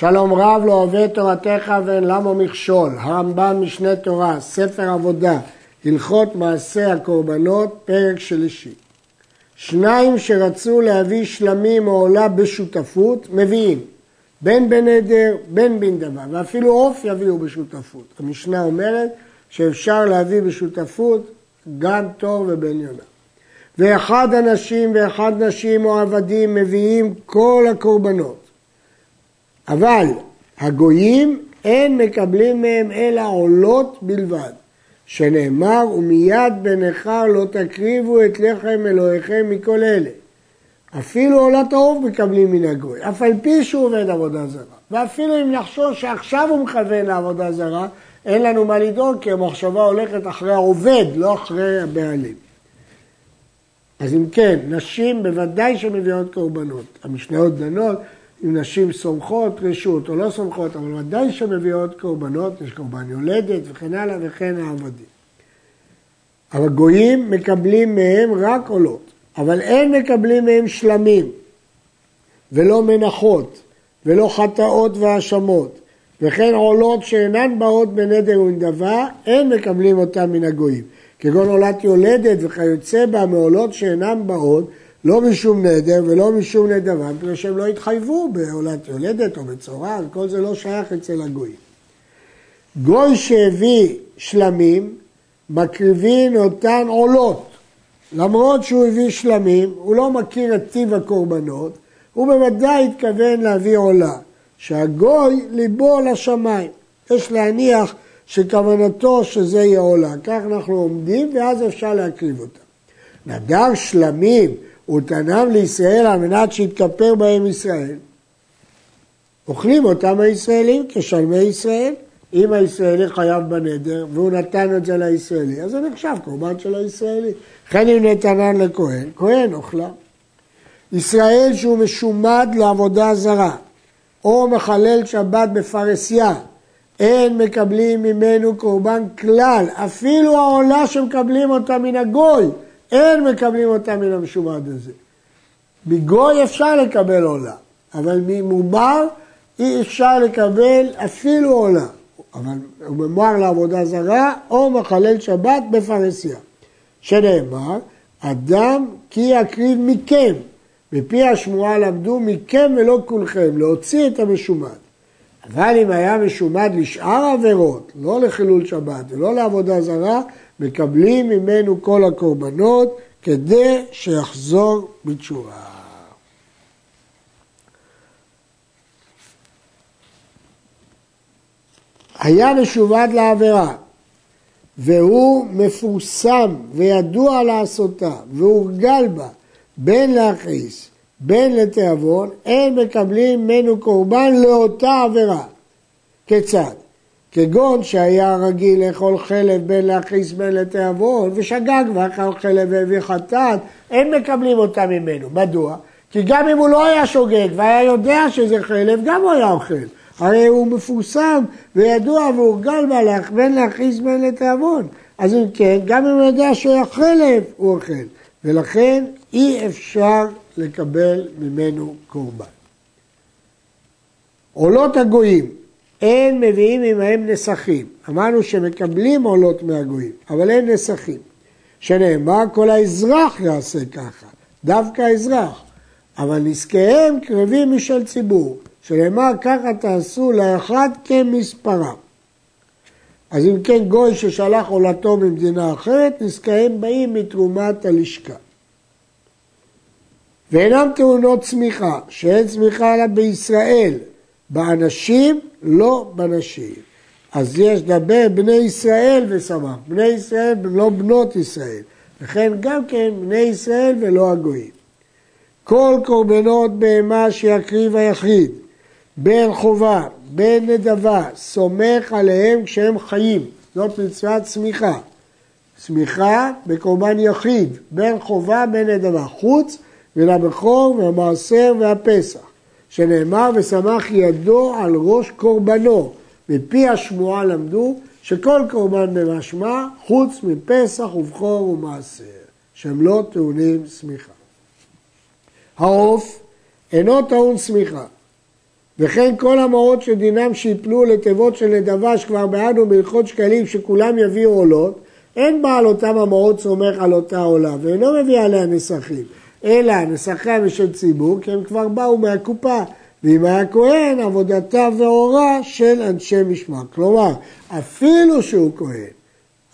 שלום רב לא אוהב תורתך ואין למה מכשול, הרמב"ם משנה תורה, ספר עבודה, הלכות מעשה הקורבנות, פרק שלישי. שניים שרצו להביא שלמים או עולה בשותפות, מביאים. בין בנדר, בין בנדבה, ואפילו עוף יביאו בשותפות. המשנה אומרת שאפשר להביא בשותפות גם תור ובן יונה. ואחד אנשים ואחד נשים או עבדים מביאים כל הקורבנות. אבל הגויים אין מקבלים מהם אלא עולות בלבד, שנאמר ומיד בנכר לא תקריבו את לחם אלוהיכם מכל אלה. אפילו עולת העוף מקבלים מן הגוי, אף על פי שהוא עובד עבודה זרה. ואפילו אם נחשוב שעכשיו הוא מכוון לעבודה זרה, אין לנו מה לדאוג כי המחשבה הולכת אחרי העובד, לא אחרי הבעלים. אז אם כן, נשים בוודאי שמביאות קורבנות. המשניות דנות אם נשים סומכות רשות או לא סומכות, אבל ודאי שמביאות קורבנות, יש קורבן יולדת וכן הלאה וכן העבדים. אבל גויים מקבלים מהם רק עולות, אבל אין מקבלים מהם שלמים, ולא מנחות, ולא חטאות והאשמות, וכן עולות שאינן באות בנדר ונדבה, אין מקבלים אותם מן הגויים. כגון עולת יולדת וכיוצא בה מעולות שאינן באות, לא משום נדר ולא משום נדבה, מפני שהם לא התחייבו בעולת יולדת או בצורה, וכל זה לא שייך אצל הגויים. גוי שהביא שלמים, מקריבין אותן עולות. למרות שהוא הביא שלמים, הוא לא מכיר את טיב הקורבנות, הוא בוודאי התכוון להביא עולה, שהגוי ליבו לשמיים. יש להניח שכוונתו שזה יהיה עולה. כך אנחנו עומדים ואז אפשר להקריב אותה. נדר שלמים ותנם לישראל על מנת שיתכפר בהם ישראל. אוכלים אותם הישראלים כשלמי ישראל. אם הישראלי חייב בנדר והוא נתן את זה לישראלי, אז זה נחשב קורבן של הישראלי. לכן אם נתנן לכהן, כהן אוכלה. ישראל שהוא משומד לעבודה זרה, או מחלל שבת בפרסיה, אין מקבלים ממנו קורבן כלל, אפילו העולה שמקבלים אותה מן הגוי, אין מקבלים אותה מן המשומד הזה. מגוי אפשר לקבל עולה, אבל ממובר אי אפשר לקבל אפילו עולה. אבל הוא ממוהר לעבודה זרה או מחלל שבת בפרסיה. שנאמר, אדם כי יקריב מכם, מפי השמועה למדו מכם ולא כולכם, להוציא את המשומד. אבל אם היה משומד לשאר העבירות, לא לחילול שבת ולא לעבודה זרה, מקבלים ממנו כל הקורבנות כדי שיחזור בתשובה. היה משובד לעבירה והוא מפורסם וידוע לעשותה והורגל בה בין להכעיס בין לתיאבון, אין מקבלים ממנו קורבן לאותה עבירה. כיצד? כגון שהיה רגיל לאכול חלב בין להכעיס בין לתיאבון ושגג ואכל חלב והביא חטאת, אין מקבלים אותה ממנו. מדוע? כי גם אם הוא לא היה שוגג והיה יודע שזה חלב, גם הוא היה אוכל. הרי הוא מפורסם וידוע והורגל בהלך בין להכעיס בין לתיאבון. אז אם כן, גם אם הוא יודע שהוא היה חלב, הוא אוכל. ולכן אי אפשר לקבל ממנו קורבן. עולות הגויים, אין מביאים עמהם נסכים. אמרנו שמקבלים עולות מהגויים, אבל אין נסכים. שנאמר כל האזרח יעשה ככה, דווקא האזרח. אבל נזקיהם קרבים משל ציבור, שנאמר ככה תעשו לאחד כמספרם. אז אם כן גוי ששלח עולתו ממדינה אחרת, נזקיהם באים מתרומת הלשכה. ואינם טעונות צמיחה, שאין צמיחה אלא בישראל, באנשים, לא בנשים. אז יש לדבר בני ישראל ושמח, בני ישראל לא בנות ישראל, וכן גם כן בני ישראל ולא הגויים. כל קורבנות בהמה שיקריב היחיד, בין חובה, בין נדבה, סומך עליהם כשהם חיים, זאת מצוות צמיחה. צמיחה בקורבן יחיד, בין חובה, בין נדבה, חוץ ולבכור והמעשר והפסח, שנאמר ושמח ידו על ראש קורבנו, מפי השמועה למדו שכל קורבן במשמע חוץ מפסח ובכור ומעשר, שהם לא טעונים שמיכה. העוף אינו טעון שמיכה, וכן כל המעות שדינם שיפלו לתיבות של נדבה שכבר בעדנו בהלכות שקלים שכולם יביאו עולות, אין בעל אותם המעות סומך על אותה עולה ואינו מביא עליה נסכים, אלא נסחיה ושל ציבור כי הם כבר באו מהקופה ואם היה כהן עבודתה ואורה של אנשי משמר. כלומר, אפילו שהוא כהן,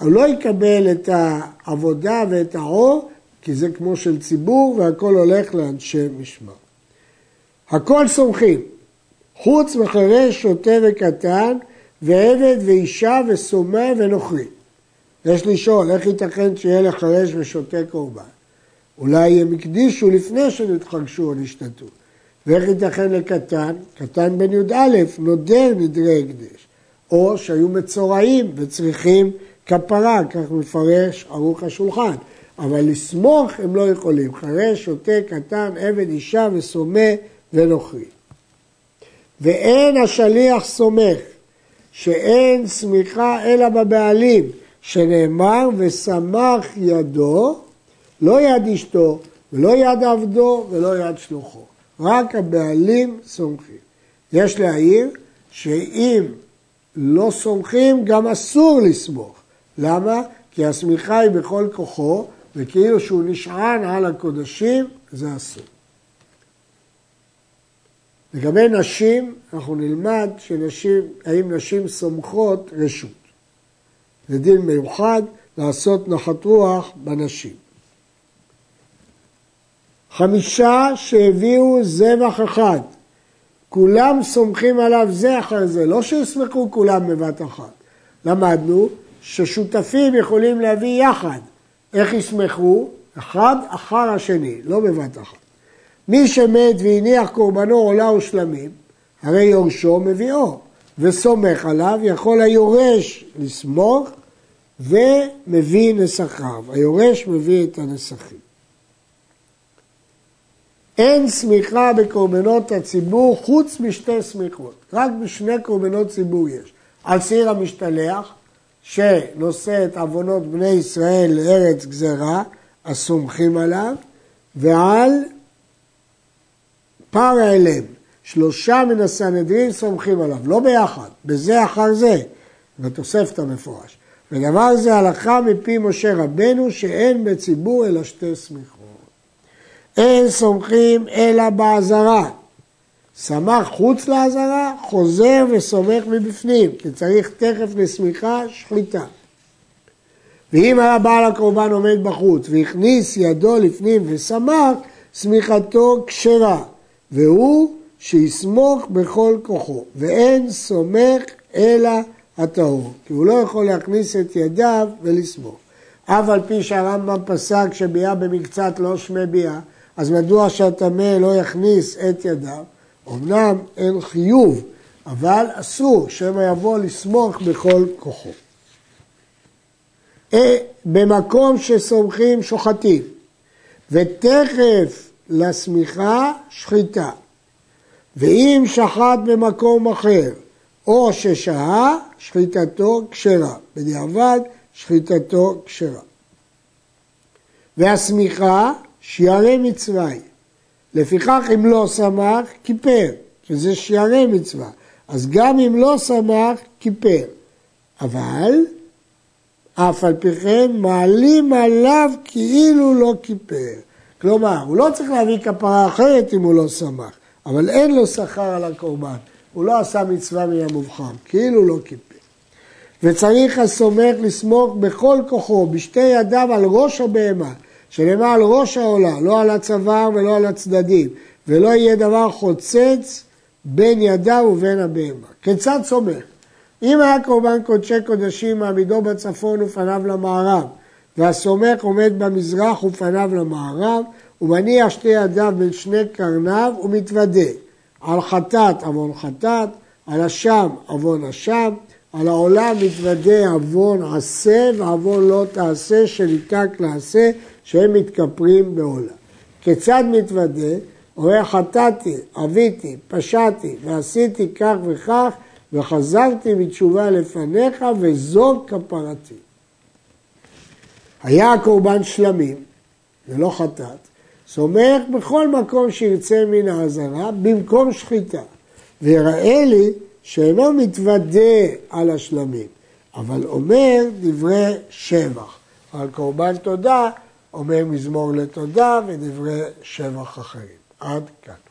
הוא לא יקבל את העבודה ואת האור כי זה כמו של ציבור והכל הולך לאנשי משמר. הכל סומכים, חוץ מחירש, שוטה וקטן, ועבד ואישה וסומא ונוכרי. יש לשאול, איך ייתכן שיהיה לחרש ושוטה קורבן? אולי הם הקדישו לפני שנתחגשו או נשתתו. ואיך ייתכן לקטן? קטן בן י"א, נודר נדרי הקדש. או שהיו מצורעים וצריכים כפרה, כך מפרש ערוך השולחן. אבל לסמוך הם לא יכולים. חרש, שוטה, קטן, עבד, אישה וסומא ונוכרי. ואין השליח סומך שאין סמיכה אלא בבעלים, שנאמר ושמח ידו, לא יד אשתו ולא יד עבדו ולא יד שלוחו. רק הבעלים סומכים. יש להעיר שאם לא סומכים גם אסור לסמוך. למה? כי הסמיכה היא בכל כוחו וכאילו שהוא נשען על הקודשים זה אסור. לגבי נשים, אנחנו נלמד שנשים, האם נשים סומכות רשות. זה דין מיוחד לעשות נחת רוח בנשים. חמישה שהביאו זבח אחד, כולם סומכים עליו זה אחר זה, לא שיסמכו כולם בבת אחת. למדנו ששותפים יכולים להביא יחד. איך יסמכו? אחד אחר השני, לא בבת אחת. מי שמת והניח קורבנו עולה ושלמים, הרי יורשו מביאו, וסומך עליו, יכול היורש לסמוך ומביא נסחיו. היורש מביא את הנסחים. אין סמיכה בקורבנות הציבור חוץ משתי סמיכות. רק בשני קורבנות ציבור יש. על סיר המשתלח, שנושא את עוונות בני ישראל לארץ גזרה, הסומכים עליו, ועל פר האלם. שלושה מן הסנהדרין סומכים עליו, לא ביחד, בזה אחר זה, בתוספת המפורש. ודבר זה הלכה מפי משה רבנו שאין בציבור אלא שתי סמיכות. אין סומכים אלא בעזרה. סמך חוץ לעזרה, חוזר וסומך מבפנים, כי צריך תכף לסמיכה שחיטה. ואם היה בעל הקורבן עומד בחוץ והכניס ידו לפנים וסמך, סמיכתו כשרה, והוא שיסמוך בכל כוחו, ואין סומך אלא הטהור, כי הוא לא יכול להכניס את ידיו ולסמוך. אף על פי שהרמב"ם פסק שביאה במקצת לא שמי ביאה, אז מדוע שהטמא לא יכניס את ידיו? אמנם אין חיוב, אבל אסור שמא יבוא לסמוך בכל כוחו. אה, במקום שסומכים שוחטים, ותכף לשמיכה שחיטה. ואם שחט במקום אחר, או ששהה, שחיטתו כשרה. בדיעבד, שחיטתו כשרה. והשמיכה, שיערי מצווה היא. לפיכך אם לא שמח, כיפר, שזה שיערי מצווה. אז גם אם לא שמח, כיפר. אבל אף על פי כן מעלים עליו כאילו לא כיפר. כלומר, הוא לא צריך להביא כפרה אחרת אם הוא לא שמח, אבל אין לו שכר על הקורבן. הוא לא עשה מצווה מן המובחן, כאילו לא כיפר. וצריך הסומך לסמוך בכל כוחו, בשתי ידיו על ראש הבהמה, שנאמר על ראש העולה, לא על הצוואר ולא על הצדדים, ולא יהיה דבר חוצץ בין ידיו ובין הבהמה. כיצד סומך? אם היה קורבן קודשי קודשים מעמידו בצפון ופניו למערב, והסומך עומד במזרח ופניו למערב, ומניח שתי ידיו בין שני קרניו ומתוודה. על חטאת עוון חטאת, על אשם עוון אשם, על העולם מתוודה עוון עשה ועוון לא תעשה שניתק לעשה שהם מתכפרים בעולם. כיצד מתוודה? אומר חטאתי, עוויתי, פשעתי ועשיתי כך וכך וחזרתי בתשובה לפניך וזו כפרתי. היה הקורבן שלמים, ולא חטאת, סומך בכל מקום שירצה מן האזהרה במקום שחיטה. ויראה לי שאינו מתוודה על השלמים, אבל אומר דברי שבח. על קורבן תודה אומר מזמור לתודה ודברי שבח אחרים. עד כאן.